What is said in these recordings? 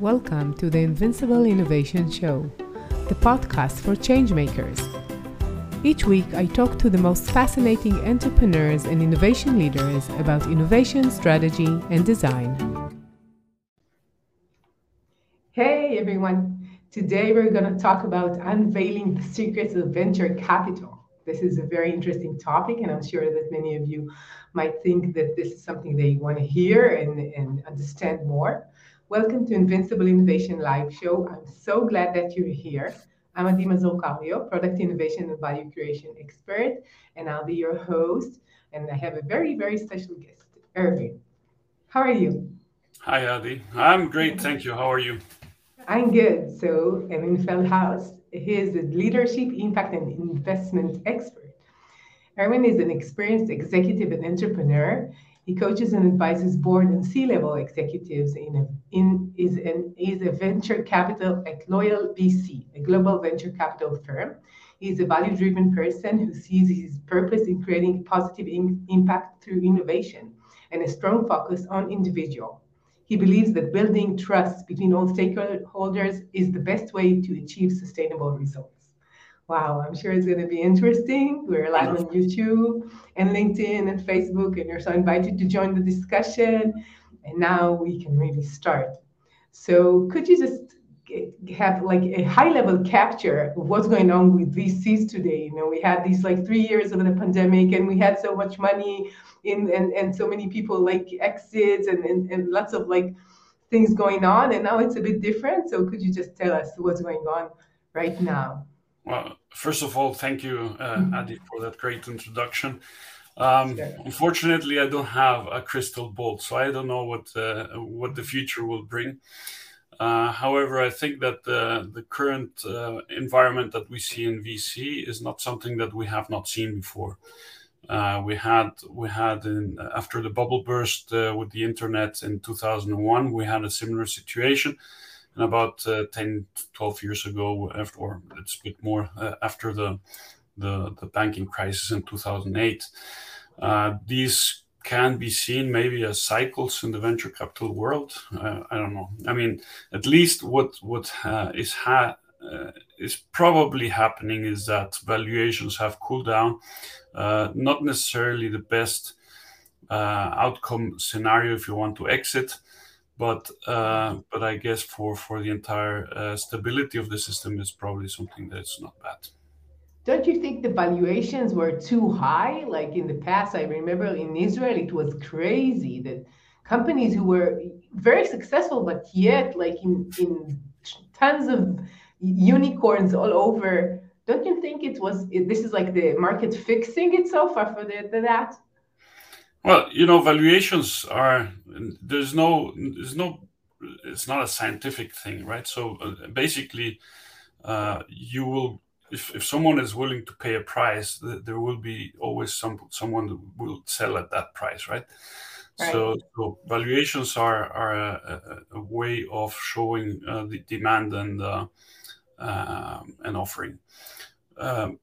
Welcome to the Invincible Innovation Show, the podcast for changemakers. Each week, I talk to the most fascinating entrepreneurs and innovation leaders about innovation, strategy, and design. Hey everyone! Today we're going to talk about unveiling the secrets of venture capital. This is a very interesting topic, and I'm sure that many of you might think that this is something they want to hear and, and understand more. Welcome to Invincible Innovation Live Show. I'm so glad that you're here. I'm Adi Mazor Product Innovation and Value Creation Expert, and I'll be your host. And I have a very, very special guest, Erwin. How are you? Hi, Adi. I'm great, thank you. How are you? I'm good. So, Erwin Feldhaus, he is a leadership, impact, and investment expert. Erwin is an experienced executive and entrepreneur. He coaches and advises board and C-level executives in, a, in is an is a venture capital at Loyal VC, a global venture capital firm. He's a value-driven person who sees his purpose in creating positive in, impact through innovation and a strong focus on individual. He believes that building trust between all stakeholders is the best way to achieve sustainable results. Wow, I'm sure it's going to be interesting. We're live on YouTube and LinkedIn and Facebook, and you're so invited to join the discussion. And now we can really start. So, could you just have like a high level capture of what's going on with VCs today? You know, we had these like three years of the pandemic, and we had so much money in, and, and so many people like exits and, and, and lots of like things going on. And now it's a bit different. So, could you just tell us what's going on right now? Well, first of all, thank you, uh, mm-hmm. Adi, for that great introduction. Um, unfortunately, I don't have a crystal ball, so I don't know what uh, what the future will bring. Uh, however, I think that the, the current uh, environment that we see in VC is not something that we have not seen before. Uh, we had we had in, after the bubble burst uh, with the internet in 2001, we had a similar situation and about uh, 10 12 years ago after or it's a bit more uh, after the, the, the banking crisis in 2008 uh, these can be seen maybe as cycles in the venture capital world. Uh, i don't know. I mean at least what what uh, is ha- uh, is probably happening is that valuations have cooled down. Not necessarily the best outcome scenario if you want to exit but uh, but I guess for for the entire uh, stability of the system is probably something that's not bad. Don't you think the valuations were too high? Like in the past, I remember in Israel it was crazy that companies who were very successful, but yet like in in tons of unicorns all over. Don't you think it was? This is like the market fixing itself after the, that? Well, you know, valuations are there's no there's no it's not a scientific thing, right? So uh, basically, uh, you will if, if someone is willing to pay a price, th- there will be always some someone that will sell at that price, right? right. So, so, valuations are are a, a, a way of showing uh, the demand and uh, um, and offering. Um,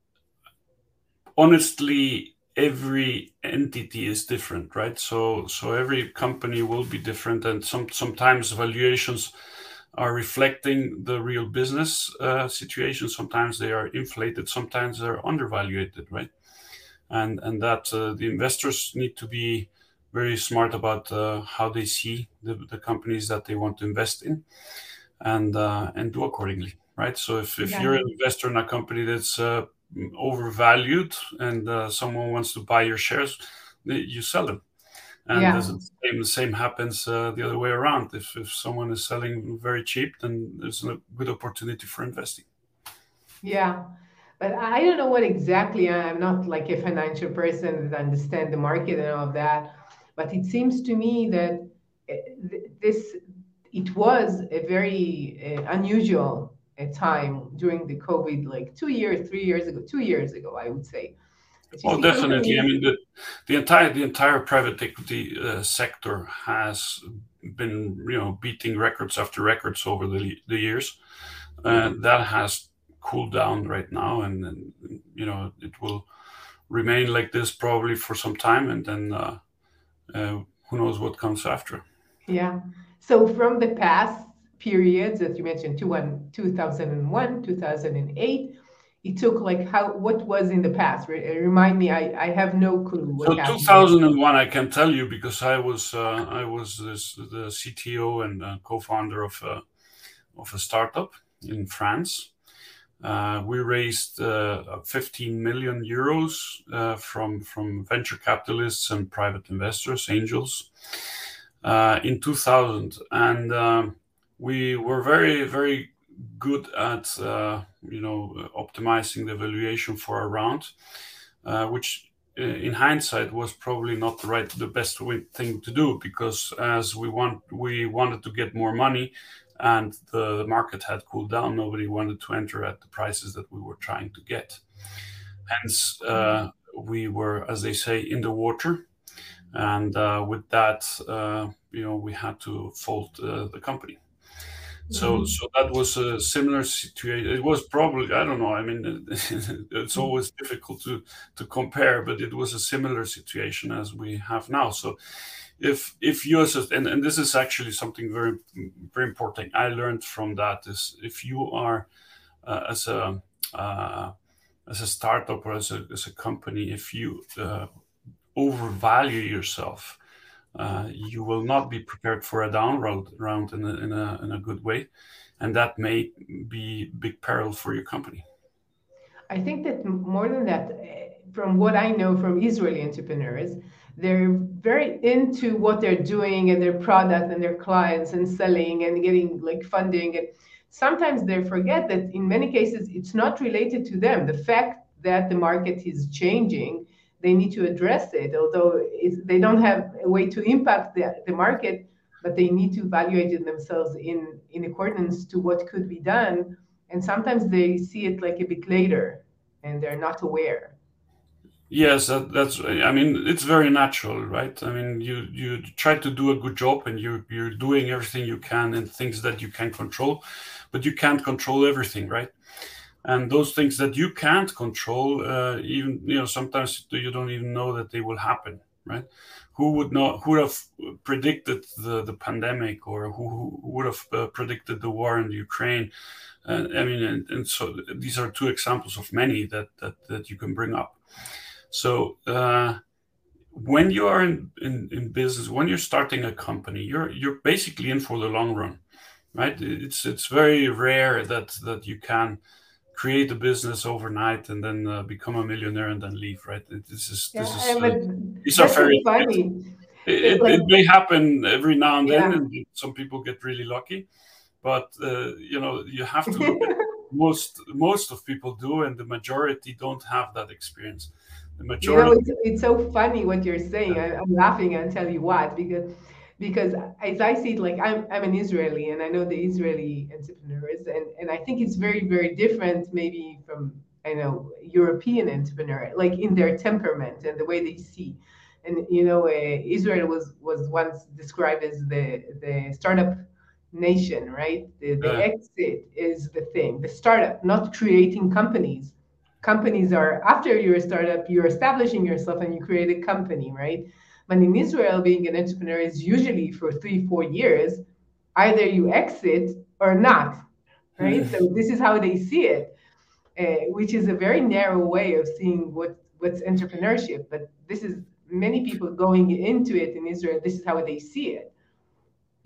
honestly, every entity is different right? So so every company will be different and some sometimes valuations are reflecting the real business uh, situation. Sometimes they are inflated sometimes they're undervalued right? And and that uh, the investors need to be very smart about uh, how they see the, the companies that they want to invest in and uh, and do accordingly right? So if, if yeah. you're an investor in a company that's uh, overvalued and uh, someone wants to buy your shares, you sell them. And yeah. the, same, the same happens uh, the other way around. If, if someone is selling very cheap, then there's a good opportunity for investing. Yeah. But I don't know what exactly, I'm not like a financial person that understand the market and all of that. But it seems to me that eh, this, it was a very uh, unusual a time during the COVID, like two years, three years ago, two years ago, I would say. Well, definitely. I mean, the, the entire the entire private equity uh, sector has been, you know, beating records after records over the the years, and mm-hmm. that has cooled down right now, and, and you know, it will remain like this probably for some time, and then uh, uh, who knows what comes after. Yeah. So from the past, periods that you mentioned, 2001, 2008. It took like how what was in the past? Remind me, I, I have no clue. so 2001, I can tell you because I was uh, I was this, the CTO and uh, co-founder of a, of a startup in France. Uh, we raised uh, 15 million euros uh, from from venture capitalists and private investors, angels, uh, in 2000, and um, we were very very good at uh, you know optimizing the valuation for a round, uh, which in hindsight was probably not the right the best thing to do because as we want we wanted to get more money and the market had cooled down. Nobody wanted to enter at the prices that we were trying to get. Hence uh, we were as they say in the water. And uh, with that uh, you know we had to fold uh, the company so mm-hmm. so that was a similar situation it was probably i don't know i mean it's always difficult to to compare but it was a similar situation as we have now so if if you as a, and, and this is actually something very very important i learned from that is if you are uh, as a uh, as a startup or as a, as a company if you uh, overvalue yourself uh, you will not be prepared for a down road round in a, in a, in a good way. And that may be big peril for your company. I think that more than that, eh, from what I know from Israeli entrepreneurs, they're very into what they're doing and their product and their clients and selling and getting like funding. And sometimes they forget that in many cases, it's not related to them. The fact that the market is changing they need to address it, although they don't have a way to impact the, the market, but they need to evaluate it themselves in, in accordance to what could be done. And sometimes they see it like a bit later and they're not aware. Yes, that, that's. I mean, it's very natural, right? I mean, you you try to do a good job, and you you're doing everything you can and things that you can control, but you can't control everything, right? And those things that you can't control uh, even you know sometimes you don't even know that they will happen right? Who would not who would have predicted the, the pandemic or who, who would have uh, predicted the war in ukraine? Uh, i mean and, and, so these are two examples of many that that, that you can bring up. So uh, when you are in, in, in business when you're starting a company you're you're basically in for the long run right? It's it's very rare that that you can create a business overnight and then uh, become a millionaire and then leave right? This is this yeah, is uh, these are very funny. it, like, it, may happen every now and then yeah. and some people get really lucky but uh, you know you have to most most of people do and the majority don't have that experience. The majority you know, it's, it's so funny what you're saying. I, i'm laughing and tell you what because because as I see it, like I'm, I'm an Israeli and I know the Israeli entrepreneurs, and, and I think it's very, very different maybe from, I know, European entrepreneur, like in their temperament and the way they see. And, you know, uh, Israel was, was once described as the, the startup nation, right? The, the yeah. exit is the thing, the startup, not creating companies. Companies are, after you're a startup, you're establishing yourself and you create a company, right? But in Israel, being an entrepreneur is usually for three, four years. Either you exit or not, right? so this is how they see it, uh, which is a very narrow way of seeing what what's entrepreneurship. But this is many people going into it in Israel. This is how they see it.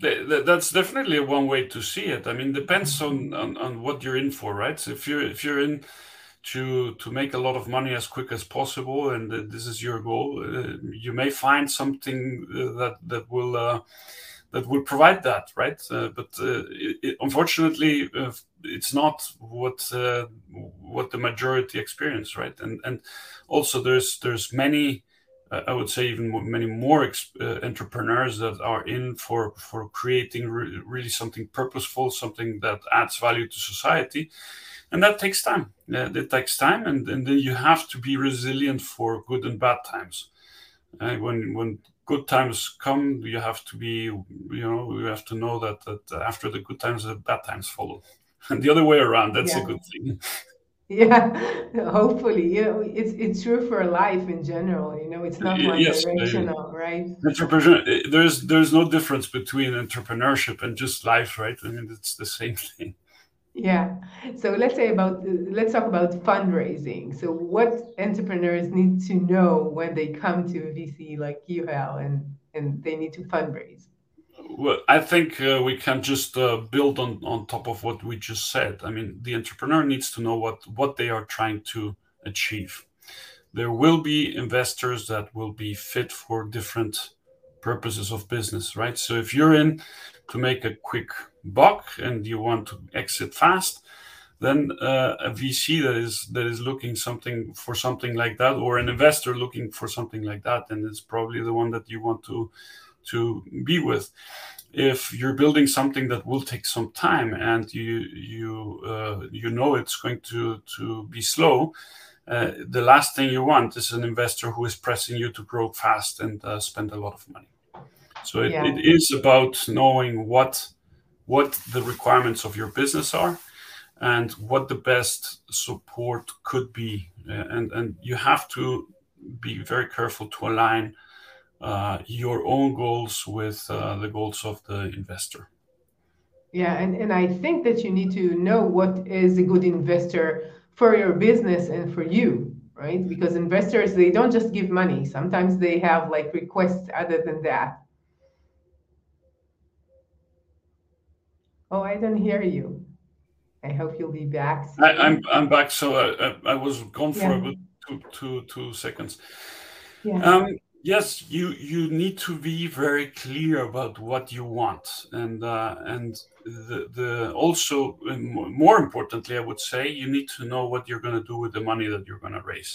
That's definitely one way to see it. I mean, depends on, on, on what you're in for, right? So if you're if you're in to to make a lot of money as quick as possible, and uh, this is your goal, uh, you may find something uh, that that will uh, that will provide that, right? Uh, but uh, it, it, unfortunately, it's not what what the majority experience, right? And and also there's there's many. I would say even many more entrepreneurs that are in for for creating re- really something purposeful, something that adds value to society, and that takes time. Uh, it takes time, and, and then you have to be resilient for good and bad times. Uh, when when good times come, you have to be, you know, you have to know that that after the good times, the bad times follow, and the other way around. That's yeah. a good thing. Yeah, hopefully, you know, it's it's true for life in general. You know, it's not one yes, directional, right? Entrepreneur, eh, there's there's no difference between entrepreneurship and just life, right? I mean, it's the same thing. Yeah. So let's say about let's talk about fundraising. So what entrepreneurs need to know when they come to a VC like you, Hal, and and they need to fundraise. Well, I think uh, we can just uh, build on, on top of what we just said. I mean, the entrepreneur needs to know what, what they are trying to achieve. There will be investors that will be fit for different purposes of business, right? So if you're in to make a quick buck and you want to exit fast, then uh, a VC that is that is looking something for something like that, or an investor looking for something like that, then it's probably the one that you want to to be with. If you're building something that will take some time and you you uh, you know it's going to to be slow, the last thing you want is an investor who is pressing you to grow fast and uh, spend a lot of money. So it, yeah. it is about knowing what what the requirements of your business are and what the best support could be uh, and and you have to be very careful to align uh, your own goals with uh, the goals of the investor. Yeah, and, and I think that you need to know what is a good investor for your business and for you, right? Because investors, they don't just give money. Sometimes they have like requests other than that. Oh, I don't hear you. I hope you'll be back. I, am I'm, I'm back. So I, I, I was gone for yeah. about two, two, two seconds. Yeah. Um, yes you you need to be very clear about what you want. And uh, and the, the also more importantly i would say you need to know what you're going to do with the money that you're going to raise.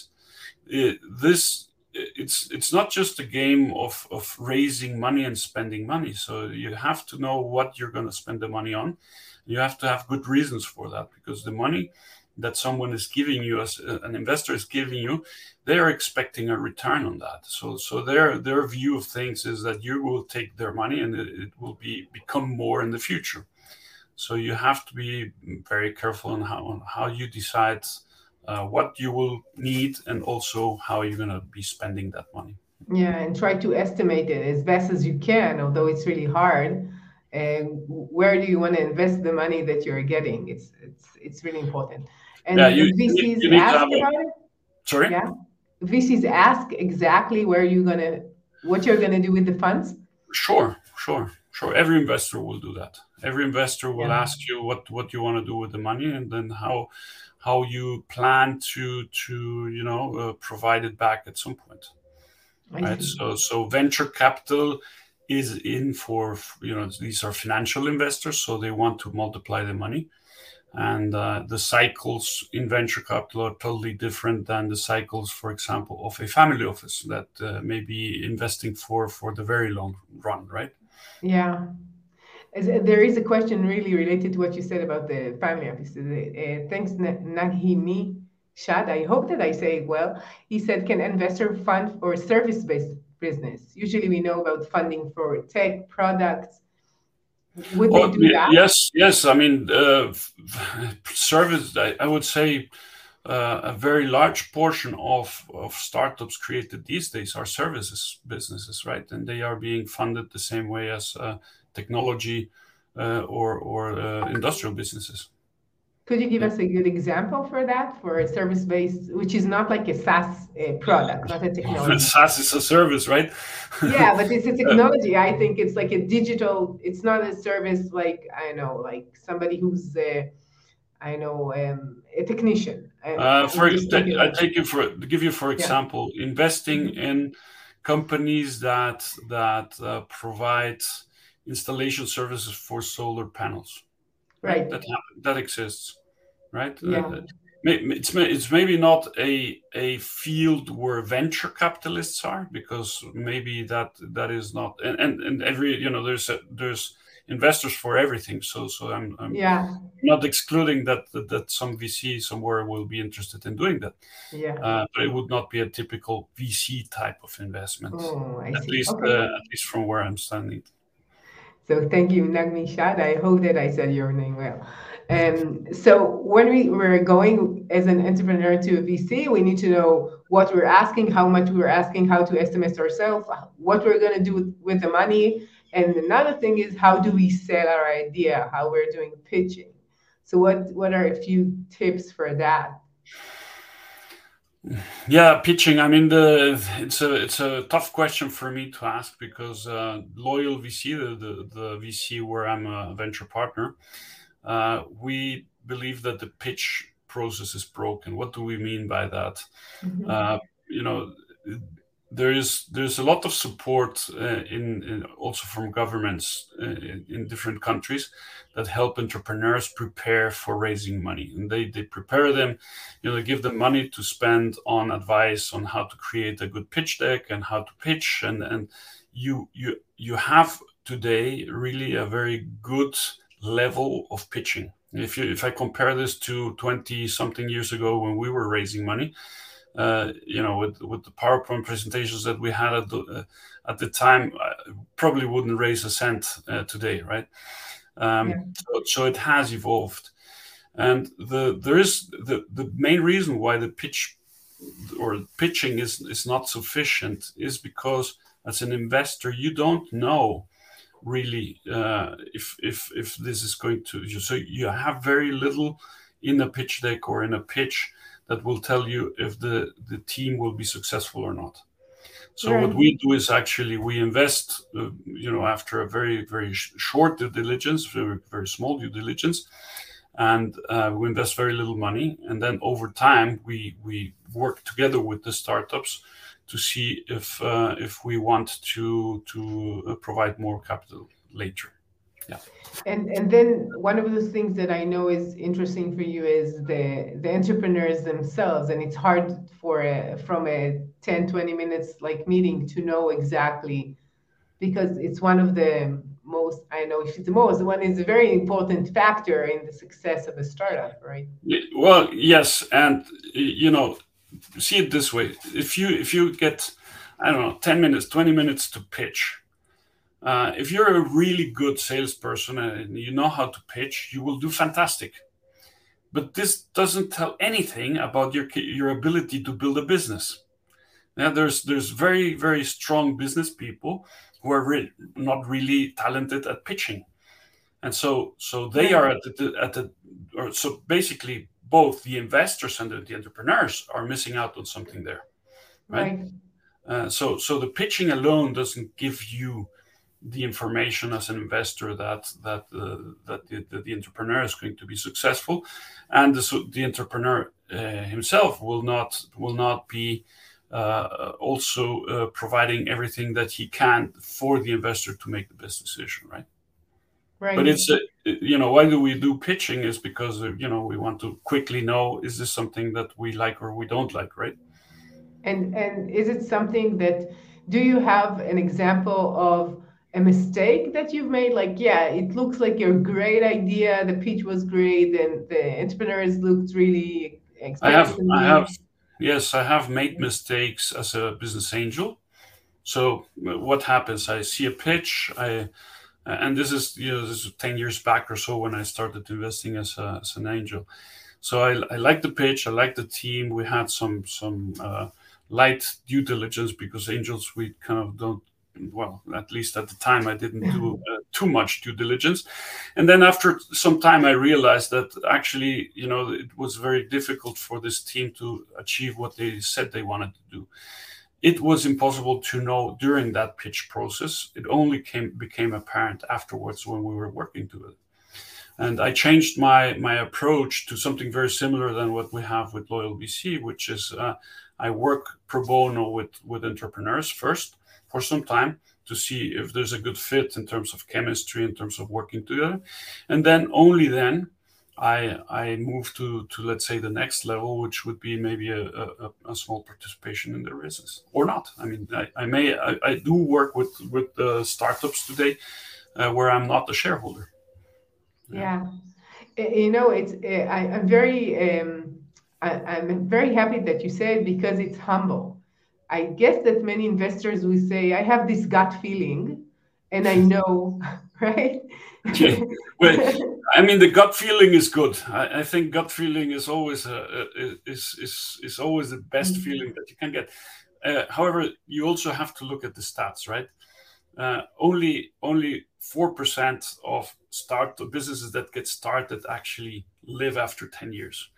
It, this it's it's not just a game of of raising money and spending money. So you have to know what you're going to spend the money on. You have to have good reasons for that because the money that someone is giving you as uh, an investor is giving you they are expecting a return on that. So so their their view of things is that you will take their money and it, it will be become more in the future. So you have to be very careful on how on how you decide uh, what you will need and also how you're going to be spending that money. Yeah and try to estimate it as best as you can although it's really hard. And where do you want to invest the money that you're getting? It's it's it's really important and yeah, you, VCs you, you ask about it. Sorry. Yeah. VCs ask exactly where you're gonna, what you're gonna do with the funds. Sure, sure, sure. Every investor will do that. Every investor will yeah. ask you what what you want to do with the money, and then how how you plan to to you know uh, provide it back at some point. I right. See. So so venture capital is in for you know these are financial investors, so they want to multiply the money and uh, the cycles in venture capital are totally different than the cycles for example of a family office that uh, may be investing for for the very long run right? Yeah. There is a question really related to what you said about the family office. Uh, thanks nagimi shad i hope that i say it well. He said can investor fund for service-based business? Usually we know about funding for tech products would oh, they do that? Yes, yes. I mean, uh, service. I, I, would say uh, a very large portion of of startups created these days are services businesses, right? And they are being funded the same way as uh, technology uh, or or uh, industrial businesses. Could you give us a good example for that, for a service-based, which is not like a SaaS uh, product, not a technology? SaaS is a service, right? yeah, but it's a technology. I think it's like a digital. It's not a service like I know, like somebody who's a, I know, um, a technician. Uh, for I take you for give you for example, yeah. investing mm-hmm. in companies that that uh, provide installation services for solar panels right that that exists right uh, yeah. Uh, it's it's maybe not a a field where venture capitalists are because maybe that that is not and and, and every you know there's a, there's investors for everything so so i'm, I'm yeah not excluding that, that, that some vc somewhere will be interested in doing that yeah uh, but it would not be a typical vc type of investment oh, at see. least okay. uh, at least from where i'm standing So thank you, Nagmi Shad. I hope that I said your name well. Um, so when we were going as an entrepreneur to a VC, we need to know what we're asking, how much we're asking, how to estimate ourselves, what we're going to do with, with the money. And another thing is how do we sell our idea, how we're doing pitching. So what what are a few tips for that? Yeah, pitching. I mean, the it's a it's a tough question for me to ask because uh, Loyal VC, the, the, the VC where I'm a venture partner, we believe that the pitch process is broken. What do we mean by that? Mm-hmm. Uh, you know, there is there's a lot of support uh, in, in, also from governments uh, in, in, different countries that help entrepreneurs prepare for raising money and they they prepare them you know they give them money to spend on advice on how to create a good pitch deck and how to pitch and and you you you have today really a very good level of pitching if you if i compare this to 20 something years ago when we were raising money uh, you know, with with the PowerPoint presentations that we had at the uh, at the time, I probably wouldn't raise a cent uh, today, right? Um, yeah. so, so, it has evolved, and the there is the the main reason why the pitch or pitching is is not sufficient is because as an investor you don't know really uh, if if if this is going to so you have very little in a pitch deck or in a pitch that will tell you if the, the team will be successful or not. So right. what we do is actually we invest, uh, you know, after a very very sh- short due diligence, very very small due diligence, and uh, we invest very little money, and then over time we we work together with the startups to see if uh, if we want to to uh, provide more capital later. Yeah. And and then one of the things that I know is interesting for you is the the entrepreneurs themselves, and it's hard for a, from a 10, 20 minutes like meeting to know exactly because it's one of the most I know if it's the most one is a very important factor in the success of a startup, right? Well, yes, and you know, see it this way: if you if you get I don't know, 10 minutes, 20 minutes to pitch, uh, if you're a really good salesperson and you know how to pitch, you will do fantastic. But this doesn't tell anything about your your ability to build a business. Now, there's there's very very strong business people who are re- not really talented at pitching, and so so they are at the at the or so basically both the investors and the, the entrepreneurs are missing out on something there, right? right. Uh, so so the pitching alone doesn't give you the information as an investor that that uh, that the, the, entrepreneur is going to be successful, and the, the entrepreneur uh, himself will not will not be uh, also uh, providing everything that he can for the investor to make the best decision, right? Right. But it's a, you know why do we do pitching is because you know we want to quickly know is this something that we like or we don't like, right? And and is it something that do you have an example of a mistake that you've made like yeah it looks like your great idea the pitch was great and the entrepreneurs looked really I have, I have yes i have made mistakes as a business angel so what happens i see a pitch i and this is you know this is 10 years back or so when i started investing as, a, as an angel so I, I like the pitch i like the team we had some some uh, light due diligence because angels we kind of don't well, at least at the time, I didn't do uh, too much due diligence. And then after some time, I realized that actually, you know, it was very difficult for this team to achieve what they said they wanted to do. It was impossible to know during that pitch process. It only came became apparent afterwards when we were working to it. And I changed my my approach to something very similar than what we have with Loyal VC, which is uh, I work pro bono with with entrepreneurs first for some time to see if there's a good fit in terms of chemistry, in terms of working together. And then only then I I move to to let's say the next level, which would be maybe a, a, a small participation in the races or not. I mean, I, I may I, I, do work with with the startups today uh, where I'm not a shareholder. Yeah, yeah. you know, it's I, am very um, I, I'm very happy that you said because it's humble I guess that many investors will say, I have this gut feeling and I know right? okay. Well, I mean, the gut feeling is good. I, I think gut feeling is always a, a, is is is always the best mm-hmm. feeling that you can get. Uh, however, you also have to look at the stats, right? Uh, only only four percent of start businesses that get started actually live after ten years,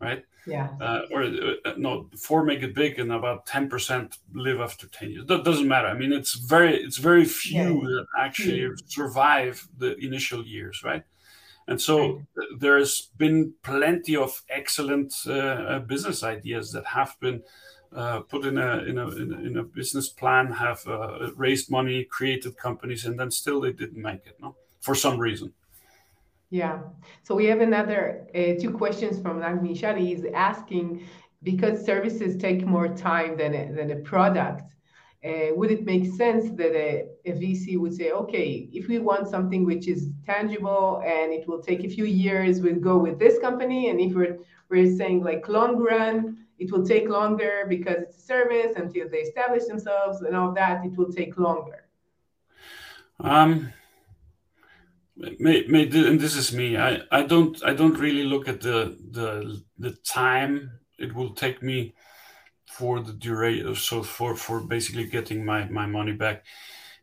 right? Yeah. Uh, or uh, no, four make it big, and about ten percent live after ten years. That doesn't matter. I mean, it's very it's very few yeah. that actually yeah. survive the initial years, right? And so there's been plenty of excellent uh, uh, business ideas that have been uh, put in a, in a in a business plan, have uh, raised money, created companies, and then still they didn't make it, no, for some reason. Yeah. So we have another uh, two questions from Nagmi Shadi. He's asking because services take more time than a, than a product. Uh, would it make sense that a, a, VC would say, okay, if we want something which is tangible and it will take a few years, we'll go with this company. And if we're, we're saying like long run, it will take longer because it's a service until they establish themselves and all that, it will take longer. Um, may, may, and this is me. I, I don't I don't really look at the the the time it will take me for the duration. So for for basically getting my my money back,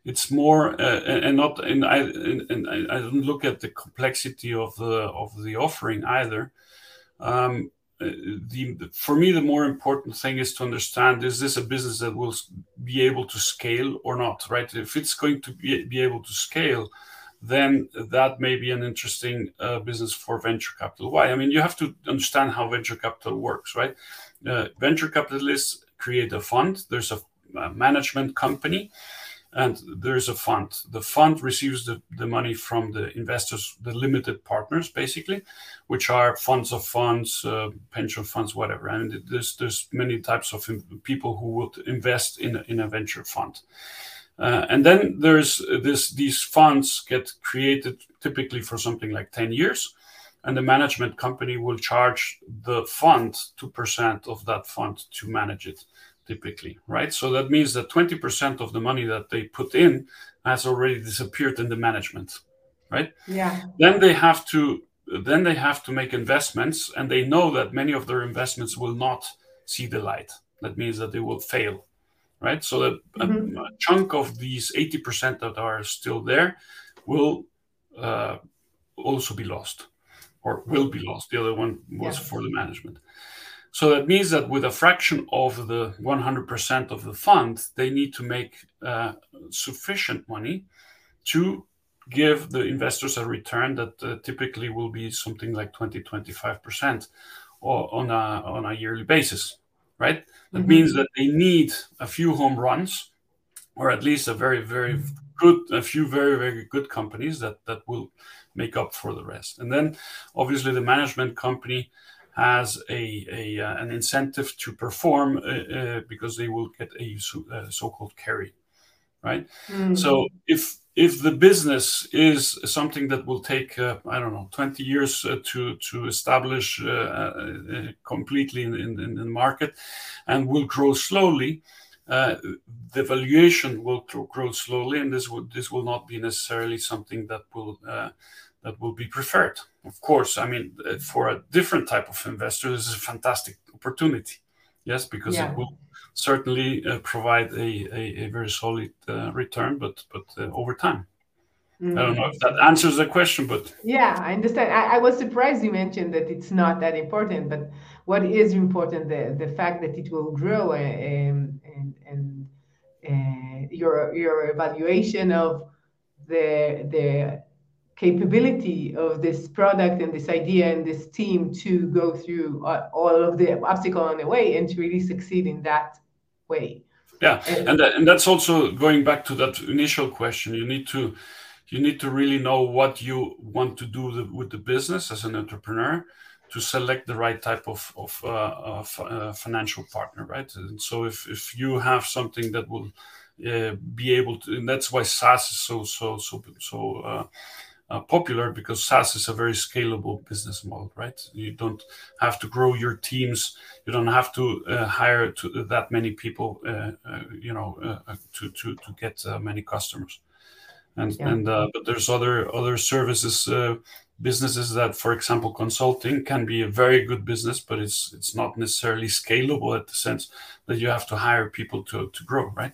it's more uh, and not and I and, and I don't look at the complexity of the of the offering either. Um, the, for me the more important thing is to understand is this a business that will be able to scale or not right if it's going to be, be able to scale then that may be an interesting uh, business for venture capital why i mean you have to understand how venture capital works right uh, venture capitalists create a fund there's a, a management company and there's a fund. The fund receives the, the money from the investors, the limited partners, basically, which are funds of funds, uh, pension funds, whatever. I And there's there's many types of people who would invest in in a venture fund. Uh, and then there's this these funds get created typically for something like 10 years and the management company will charge the fund 2% of that fund to manage it typically, right? So that means that 20% of the money that they put in has already disappeared in the management, right? Yeah. Then they have to then they have to make investments and they know that many of their investments will not see the light. That means that they will fail, right? So that mm-hmm. a, a, chunk of these 80% that are still there will uh, also be lost or will be lost. The other one was yes. for the management. So that means that with a fraction of the 100% of the fund, they need to make uh, sufficient money to give the investors a return that uh, typically will be something like 20 25% on a, on a yearly basis, right? That mm-hmm. means that they need a few home runs or at least a very, very good, a few very, very good companies that, that will make up for the rest. And then obviously the management company has a, a uh, an incentive to perform uh, uh, because they will get a so, uh, called carry, right? Mm-hmm. So if if the business is something that will take uh, I don't know 20 years uh, to to establish completely in, the market and will grow slowly, the valuation will grow slowly, and this will this will not be necessarily something that will that will be preferred. Of course, I mean, uh, for a different type of investor, this is a fantastic opportunity. Yes, because it will certainly uh, provide a, a, a, very solid uh, return, but but uh, over time. Mm. I don't know if that answers the question, but yeah, I understand. I, I, was surprised you mentioned that it's not that important, but what is important the the fact that it will grow and uh, and, and uh, your your evaluation of the the capability of this product and this idea and this team to go through all of the obstacle on the way and to really succeed in that way. Yeah and, and, that, and that's also going back to that initial question. You need to you need to really know what you want to do the, with the business as an entrepreneur to select the right type of, of, uh, of uh, financial partner right? And so if, if you have something that will uh, be able to and that's why SaaS is so so so so uh, popular because SaaS is a very scalable business model, right? You don't have to grow your teams. You don't have to uh, hire to, that many people, uh, uh you know, uh, uh, to, to, to get many customers. and yeah. and uh, but there's other other services uh, businesses that, for example, consulting can be a very good business, but it's it's not necessarily scalable at the sense that you have to hire people to to grow, right?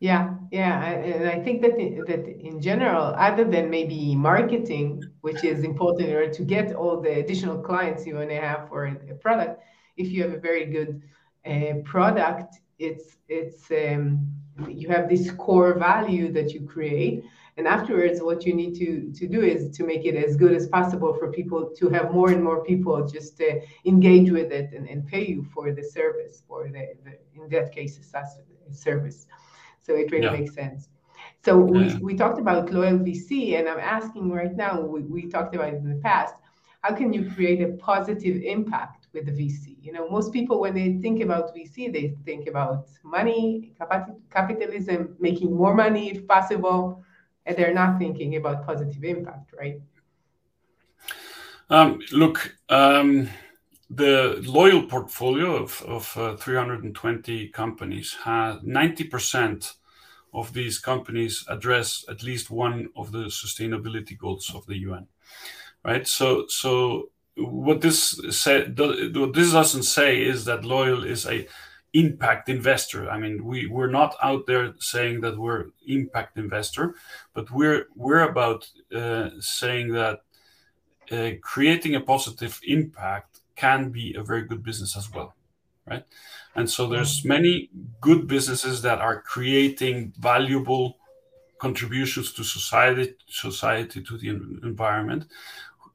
Yeah, yeah, and I think that that in general, other than maybe marketing, which is important in order to get all the additional clients you want to have for a product, if you have a very good uh, product, it's it's um, you have this core value that you create. And afterwards what you need to to do is to make it as good as possible for people to have more and more people just uh, engage with it and, and pay you for the service for the, the in that case a service so it really yeah. makes sense so we, we talked about loyal vc and i'm asking right now we, we talked about it in the past how can you create a positive impact with the VC. You know, most people when they think about VC, they think about money, capitalism, making more money if possible, and they're not thinking about positive impact, right? Um, look, um, the loyal portfolio of, of uh, 320 companies has 90% of these companies address at least one of the sustainability goals of the UN, right? So, so what this said, what this doesn't say is that loyal is a impact investor. I mean, we we're not out there saying that we're impact investor, but we're we're about uh, saying that uh, creating a positive impact can be a very good business as well, right? And so there's many good businesses that are creating valuable contributions to society, society to the environment,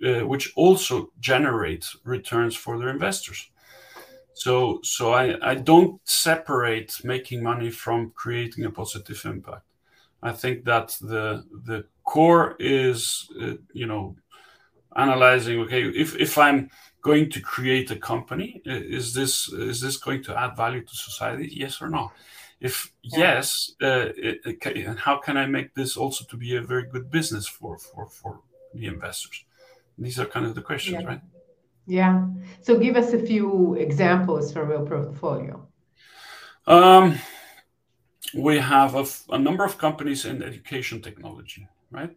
uh, which also generate returns for their investors. So, so I, I don't separate making money from creating a positive impact. I think that the the core is, uh, you know, analyzing. Okay, if if I'm going to create a company, is this is this going to add value to society? Yes or no? If yeah. yes, uh, it, it, how can I make this also to be a very good business for for for the investors? These are kind of the questions, yeah. right? Yeah. So give us a few examples from your portfolio. Um, we have a, a, number of companies in education technology, right?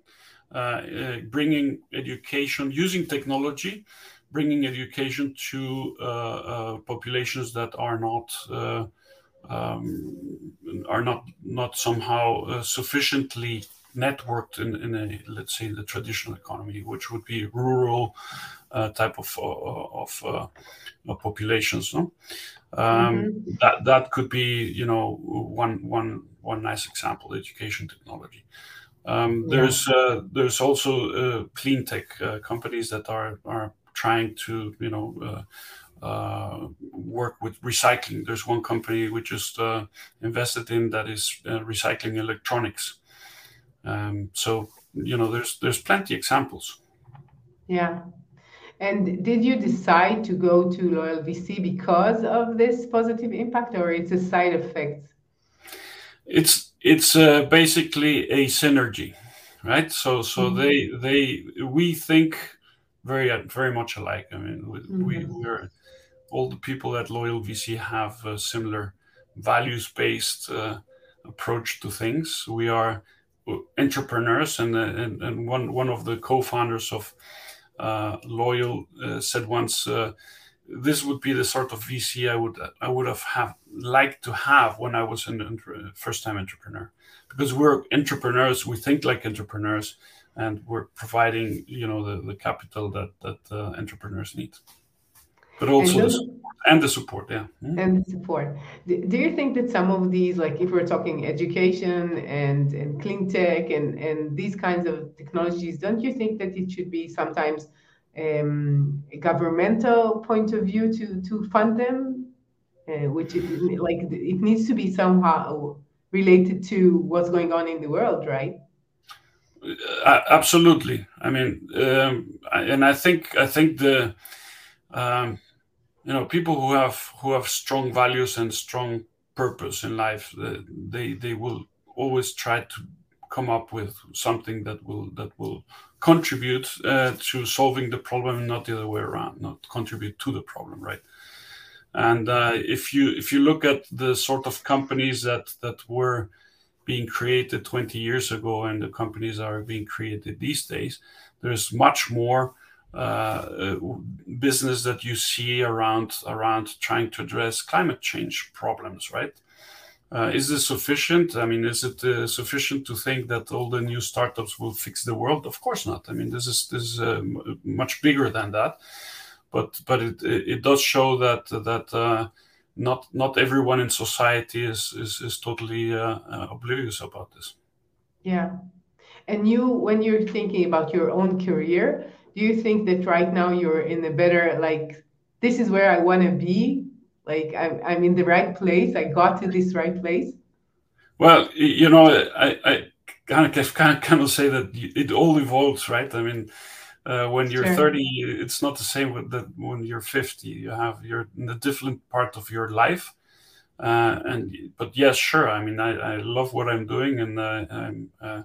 Uh, uh, bringing education using technology, bringing education to uh, uh populations that are not uh, um, are not not somehow uh, sufficiently networked in, in a let's say the traditional economy, which would be rural uh, type of uh, of uh, populations. No? Um, mm-hmm. That that could be you know one one one nice example, education technology. Um, yeah. There's uh, there's also uh, clean tech uh, companies that are are trying to you know uh, work with recycling. There's one company we just invested in that is recycling electronics. Um, so you know, there's there's plenty examples. Yeah. And did you decide to go to Loyal VC because of this positive impact, or it's a side effect? It's it's uh, basically a synergy, right? So so mm-hmm. they they we think very very much alike. I mean, we, mm-hmm. we we're all the people at Loyal VC have a similar values based uh, approach to things. We are entrepreneurs, and, uh, and, and one one of the co-founders of uh, Loyal uh, said once, uh, "This would be the sort of VC I would I would have have liked to have when I was a first-time entrepreneur, because we're entrepreneurs, we think like entrepreneurs, and we're providing you know the, the capital that that uh, entrepreneurs need." but also and, the support, and the support yeah mm-hmm. and the support do you think that some of these like if we're talking education and and clean tech and and these kinds of technologies don't you think that it should be sometimes um, a governmental point of view to to fund them uh, which it, like it needs to be somehow related to what's going on in the world right absolutely. I mean um, and i think i think the um, you know people who have who have strong values and strong purpose in life they they will always try to come up with something that will that will contribute uh, to solving the problem not the other way around not contribute to the problem right? And uh, if you if you look at the sort of companies that that were being created 20 years ago and the companies are being created these days. There's much more uh, business that you see around around trying to address climate change problems, right? Uh, is this sufficient? I mean, is it uh, sufficient to think that all the new startups will fix the world? Of course not. I mean, this is this is uh, much bigger than that, but but it it does show that that uh, not not everyone in society is is, is totally uh, uh, oblivious about this. Yeah, and you when you're thinking about your own career, do you think that right now you're in a better like this is where I want to be? Like I'm, I'm in the right place? I got to this right place? Well you know i, I kind of kind of, kind of say that it all evolves right? I mean uh, when you're sure. 30 it's not the same with that when you're 50 you have you're in a different part of your life. Uh, and but yes sure. I mean i, I love what i'm doing and uh, i'm uh,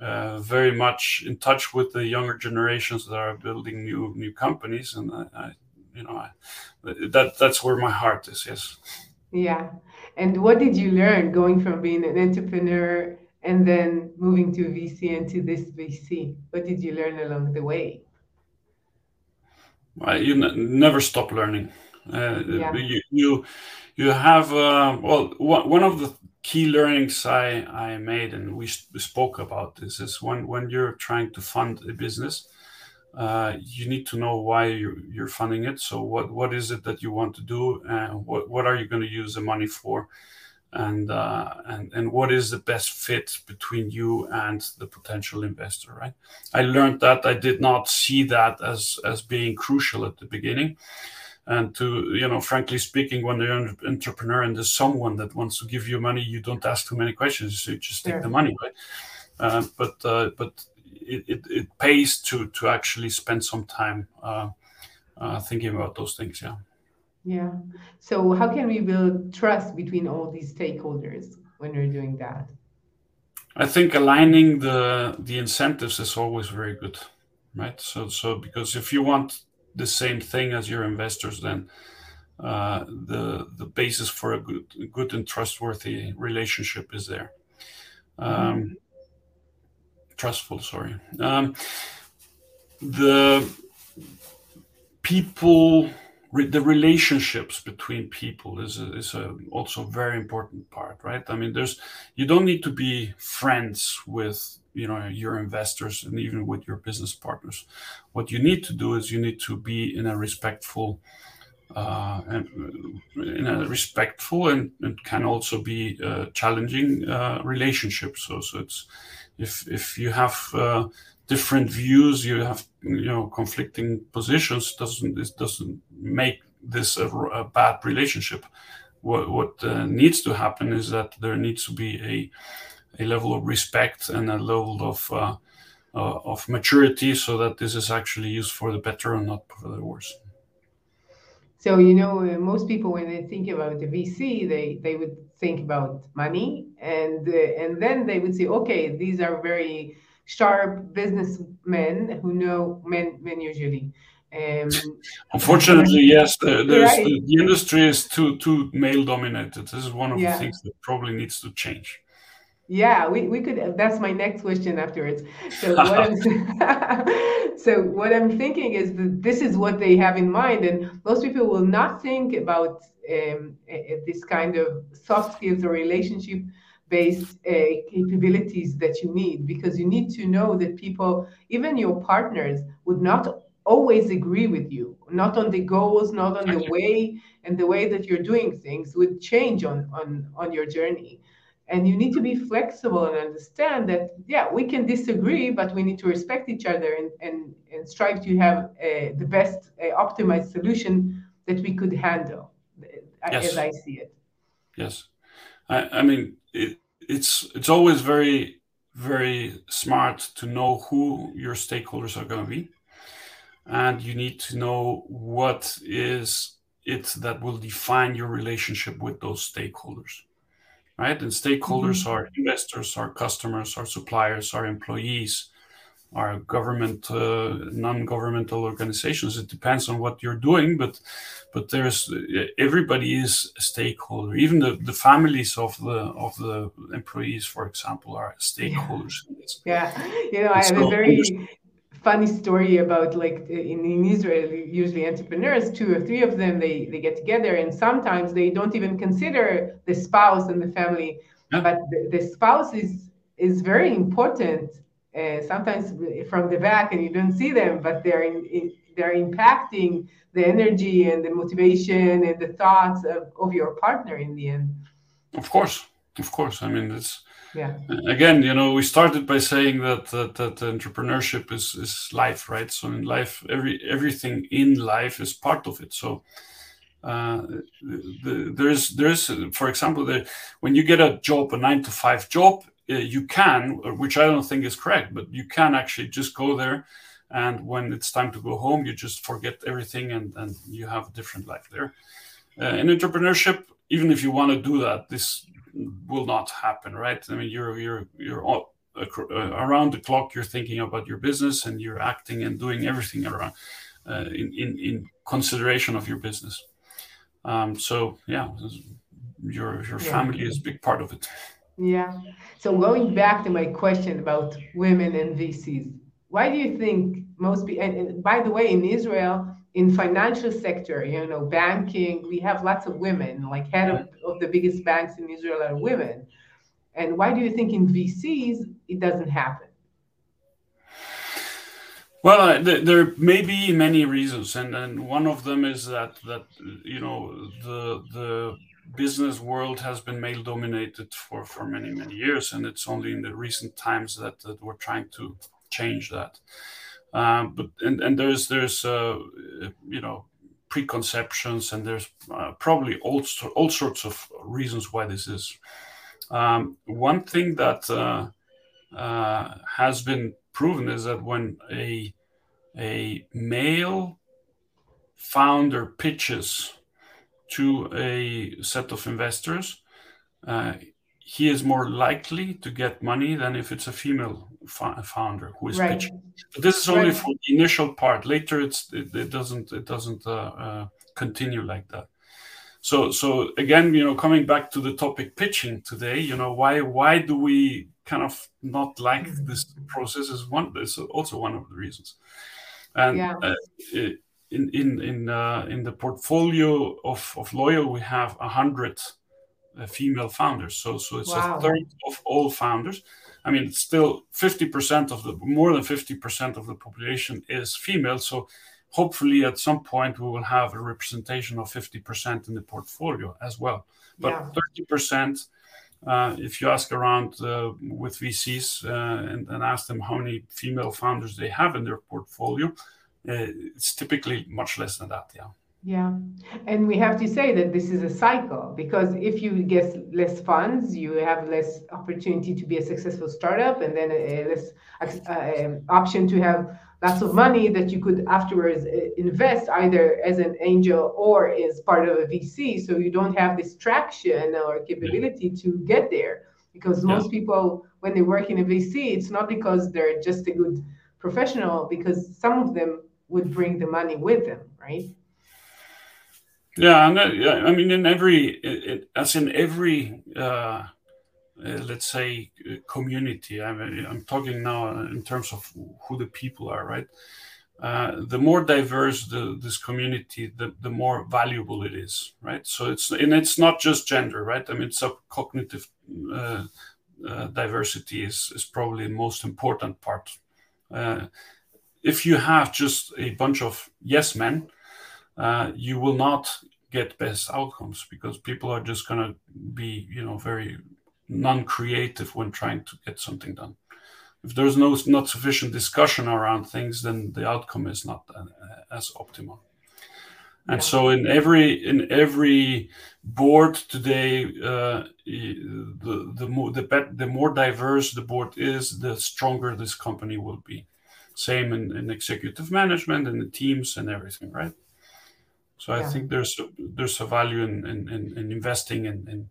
uh, very much in touch with the younger generations that are building new new companies. And I, I you know I, that that's where my heart is yes. Yeah. And what did you learn going from being an entrepreneur and then moving to vc and to this vc what did you learn along the way well, you n- never stop learning uh, yeah. you, you you have uh, well one of the key learnings I, I made and we spoke about this is when when you're trying to fund a business uh, you need to know why you're, you're, funding it. So what what is it that you want to do, and what what are you going to use the money for, and uh, and and what is the best fit between you and the potential investor, right? I learned that I did not see that as as being crucial at the beginning. And to you know, frankly speaking, when you're an entrepreneur and there's someone that wants to give you money, you don't ask too many questions. You just take the money, right? Uh, but uh, but it, it, it, pays to to actually spend some time uh, uh, thinking about those things. Yeah. Yeah. So how can we build trust between all these stakeholders when we're doing that? I think aligning the the incentives is always very good, right? So so because if you want the same thing as your investors, then uh, the the basis for a good good and trustworthy relationship is there. Um, mm-hmm trustful. Sorry. Um, the people, the relationships between people is a, is a also very important part, right? I mean, there's you don't need to be friends with you know your investors and even with your business partners. What you need to do is you need to be in a respectful. Uh, and in a respectful and, and can also be uh, challenging uh, relationship. So, so it's if if you have uh, different views, you have you know conflicting positions. Doesn't it doesn't make this a, a bad relationship? What what uh, needs to happen is that there needs to be a a level of respect and a level of uh, uh of maturity, so that this is actually used for the better and not for the worse. So you know, uh, most people when they think about the VC, they they would think about money, and uh, and then they would say, okay, these are very sharp businessmen who know men men usually. Um, Unfortunately, yes, the, right. the, the, industry is too too male dominated. This is one of yeah. the things that probably needs to change. Yeah, we, we could. That's my next question afterwards. So what I'm so what I'm thinking is that this is what they have in mind, and most people will not think about um, this kind of soft skills or relationship based uh, capabilities that you need because you need to know that people, even your partners, would not always agree with you, not on the goals, not on the way and the way that you're doing things would change on on on your journey. And you need to be flexible and understand that yeah we can disagree but we need to respect each other and and, and strive to have uh, the best uh, optimized solution that we could handle uh, yes. as i see it. Yes. I, I mean it, it's it's always very very smart to know who your stakeholders are going to be and you need to know what is it that will define your relationship with those stakeholders right? And stakeholders mm-hmm. are investors, our customers, our suppliers, our employees, are government, uh, non-governmental organizations. It depends on what you're doing, but but there's everybody is a stakeholder. Even the, the families of the of the employees, for example, are stakeholders. Yeah, you know, I have a very funny story about like in, in Israel, usually entrepreneurs, two or three of them, they, they get together and sometimes they don't even consider the spouse and the family. Yeah. But the, the spouse is is very important uh, sometimes from the back and you don't see them, but they're in, in, they're impacting the energy and the motivation and the thoughts of, of your partner in the end. Of course, of course. I mean, it's yeah. Again, you know, we started by saying that that, that entrepreneurship is is life, right? So in life, every everything in life is part of it. So. Uh, the, there's there's for example the, when you get a job a nine to five job uh, you can, which I don't think is correct, but you can actually just go there. And when it's time to go home, you just forget everything and, and you have a different life there. Uh, in entrepreneurship, even if you want to do that, this will not happen, right? I mean, you're you're you're all, uh, around the clock. You're thinking about your business and you're acting and doing everything around uh, in, in in consideration of your business. Um, so yeah, your your family is a big part of it. Yeah. So going back to my question about women and VCs, why do you think most people, and, and, by the way, in Israel, in financial sector, you know, banking, we have lots of women, like head of, of the biggest banks in Israel are women. And why do you think in VCs it doesn't happen? Well, there may be many reasons, and, and one of them is that that you know the the business world has been male dominated for, for many, many years. And it's only in the recent times that, that we're trying to change that. Um, but and, and there's there's uh, you know preconceptions and there's uh, probably all, all sorts of reasons why this is. Um, one thing that uh, uh has been proven is that when a a male founder pitches to a set of investors, uh, he is more likely to get money than if it's a female founder who is right. pitching. But this is only right. for the initial part. Later, it's it, it doesn't it doesn't uh, uh, continue like that. So so again, you know, coming back to the topic pitching today, you know, why why do we kind of not like this process? Is one is also one of the reasons. And yeah. uh, it, in in in uh, in the portfolio of of Loyal, we have a hundred uh, female founders. So so it's wow. a third of all founders. I mean, it's still fifty percent of the more than fifty percent of the population is female. So hopefully, at some point, we will have a representation of fifty percent in the portfolio as well. But thirty yeah. percent. Uh, if you ask around uh, with VCs uh, and, and, ask them how many female founders they have in their portfolio, it's typically much less than that. Yeah. Yeah. And we have to say that this is a cycle because if you get less funds, you have less opportunity to be a successful startup and then a, less uh, um, option to have lots of money that you could afterwards uh, invest either as an angel or as part of a VC. So you don't have this traction or capability yeah. to get there because most yeah. people, when they work in a VC, it's not because they're just a good professional, because some of them would bring the money with them, right? Yeah, and uh, I mean, in every, it, as in every, uh, uh, let's say, uh, community. I mean, I'm talking now in terms of who the people are, right? Uh, the more diverse the, this community, the, the more valuable it is, right? So it's and it's not just gender, right? I mean, it's a cognitive uh, diversity is is probably the most important part if you have just a bunch of yes men, uh, you will not get best outcomes because people are just going to be, you know, very non-creative when trying to get something done. If there's no not sufficient discussion around things, then the outcome is not uh, as optimal. And so, in every in every board today, uh, the the more the, the more diverse the board is, the stronger this company will be. Same in, in executive management and the teams and everything, right? So I think there's a, there's a value in, in, in, in investing in, in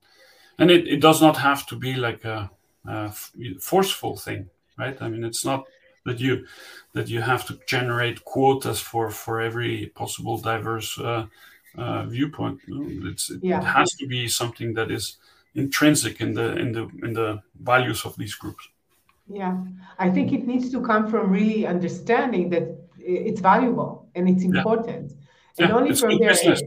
and it, it does not have to be like a, a, forceful thing, right? I mean, it's not that you that you have to generate quotas for for every possible diverse uh, uh, viewpoint. It's, it, yeah. it has to be something that is intrinsic in the in the in the values of these groups. Yeah, I think it needs to come from really understanding that it's valuable and it's important, yeah. and yeah, only from there. Business.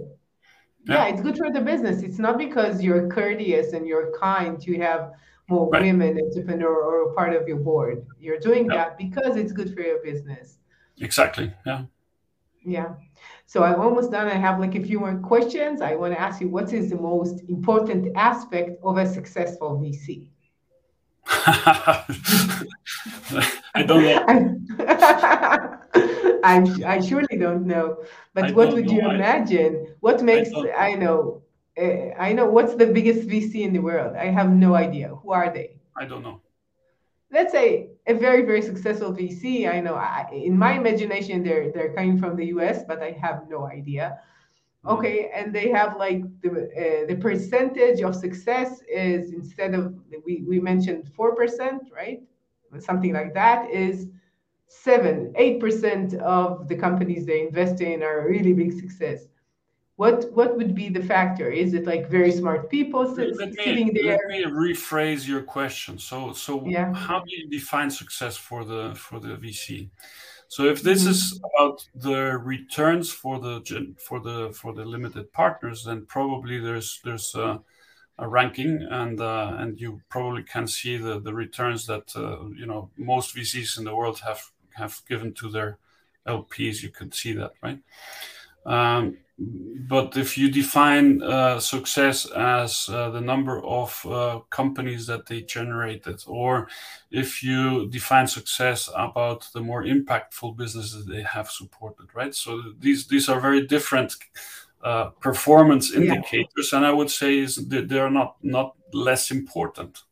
Yeah. yeah, it's good for the business. It's not because you're courteous and you're kind you have more right. women entrepreneur or part of your board. You're doing that because it's good for your business. Exactly. Yeah. Yeah. So I'm almost done. I have like a few more questions. I want to ask you what is the most important aspect of a successful VC? I don't know. I, I surely don't know. But I what would you imagine? What makes I, I know uh, I know what's the biggest VC in the world. I have no idea. Who are they? I don't know. Let's say a very very successful VC. I know. I, in my imagination, they're they're coming from the US, but I have no idea. Mm-hmm. Okay, and they have like the uh, the percentage of success is instead of we we mentioned four percent, right? Something like that is seven, eight percent of the companies they invest in are a really big success what what would be the factor? Is it like very smart people let me, sitting there? Let me rephrase your question. So so yeah. how do you define success for the for the VC? So if this mm-hmm. is about the returns for the for the for the limited partners, then probably there's there's a, a ranking, and uh, and you probably can see the the returns that uh, you know most VCs in the world have have given to their LPs. You can see that, right? Um, but if you define uh, success as uh, the number of uh, companies that they generated, or if you define success about the more impactful businesses they have supported, right? So these these are very different uh, performance indicators, yeah. and I would say they are not not less important.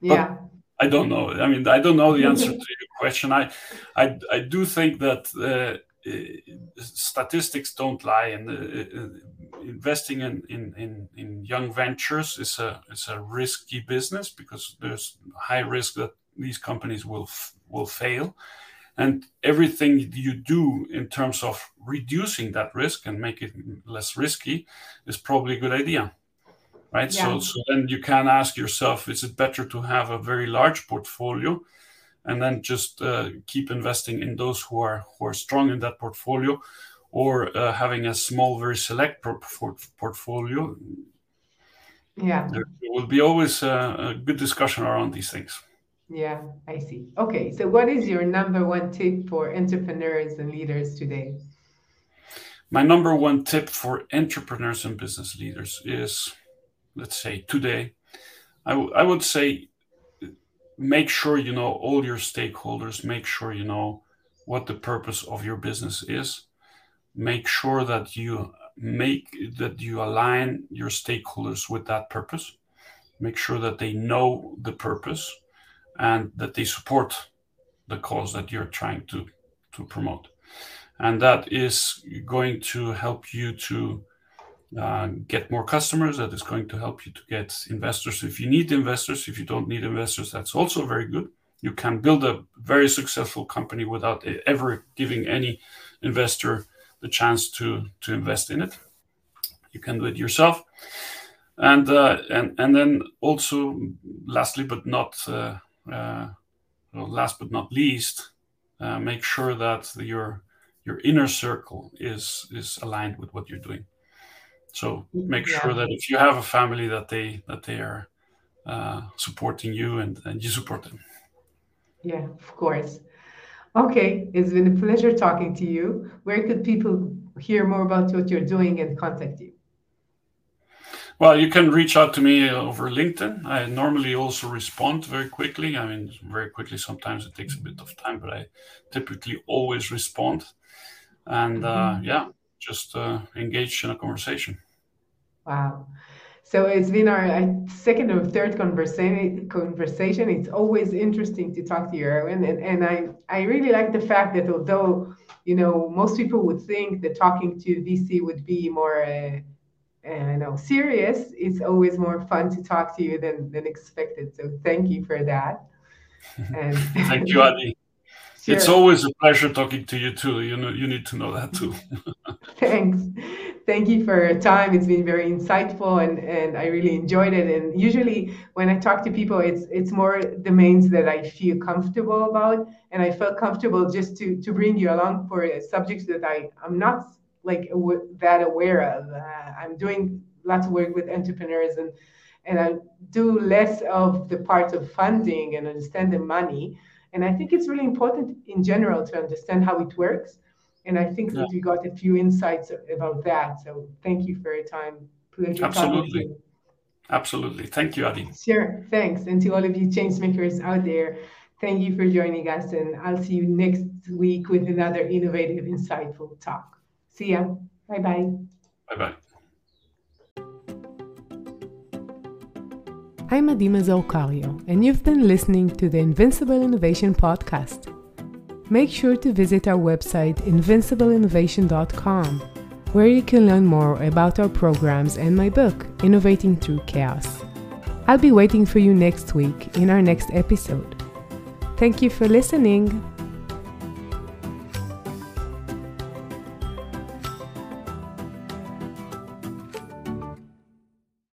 Yeah. But I don't know. I mean, I don't know the answer to your question. I, I, I do think that uh, statistics don't lie, and uh, uh, investing in, in, in, young ventures is a is a risky business because there's high risk that these companies will will fail, and everything you do in terms of reducing that risk and make it less risky is probably a good idea right yeah. so so then you can ask yourself is it better to have a very large portfolio and then just uh, keep investing in those who are who are strong in that portfolio, or uh, having a small, very select portfolio. Yeah, there will be always a, a good discussion around these things. Yeah, I see. Okay, so what is your number one tip for entrepreneurs and leaders today? My number one tip for entrepreneurs and business leaders is, let's say, today, I, I would say make sure you know all your stakeholders, make sure you know what the purpose of your business is. Make sure that you make that you align your stakeholders with that purpose. Make sure that they know the purpose and that they support the cause that you're trying to to promote. And that is going to help you to uh, get more customers. That is going to help you to get investors. If you need investors, if you don't need investors, that's also very good. You can build a very successful company without ever giving any investor the chance to to invest in it. You can do it yourself, and uh, and and then also, lastly but not uh, uh last but not least, uh, make sure that your your inner circle is is aligned with what you're doing. So make yeah. sure that if you have a family, that they that they are uh, supporting you and, and you support them. Yeah, of course. Okay, it's been a pleasure talking to you. Where could people hear more about what you're doing and contact you? Well, you can reach out to me over LinkedIn. I normally also respond very quickly. I mean, very quickly. Sometimes it takes a bit of time, but I typically always respond. And uh, mm-hmm. yeah, just uh, engage in a conversation. Wow. So it's been our second or third conversation. Conversation. It's always interesting to talk to you, Erwin, and, and I I really like the fact that although you know most people would think that talking to VC would be more uh, uh, know serious, it's always more fun to talk to you than than expected. So thank you for that. And thank you, Adi. Sure. It's always a pleasure talking to you too. You know, you need to know that too. Thanks. Thank you for your time. It's been very insightful and, and I really enjoyed it. And usually when I talk to people, it's it's more domains that I feel comfortable about. And I felt comfortable just to to bring you along for subjects that I, I'm not like that aware of. Uh, I'm doing lots of work with entrepreneurs and and I do less of the part of funding and understand the money. And I think it's really important in general to understand how it works. And I think yeah. that we got a few insights about that. So thank you for your time. Pleasure Absolutely. Absolutely. Thank you, Adi. Sure. Thanks. And to all of you changemakers out there, thank you for joining us. And I'll see you next week with another innovative, insightful talk. See ya. Bye bye. Bye bye. I'm Adi Mazor Kario, and you've been listening to the Invincible Innovation Podcast. Make sure to visit our website, invincibleinnovation.com, where you can learn more about our programs and my book, Innovating Through Chaos. I'll be waiting for you next week in our next episode. Thank you for listening.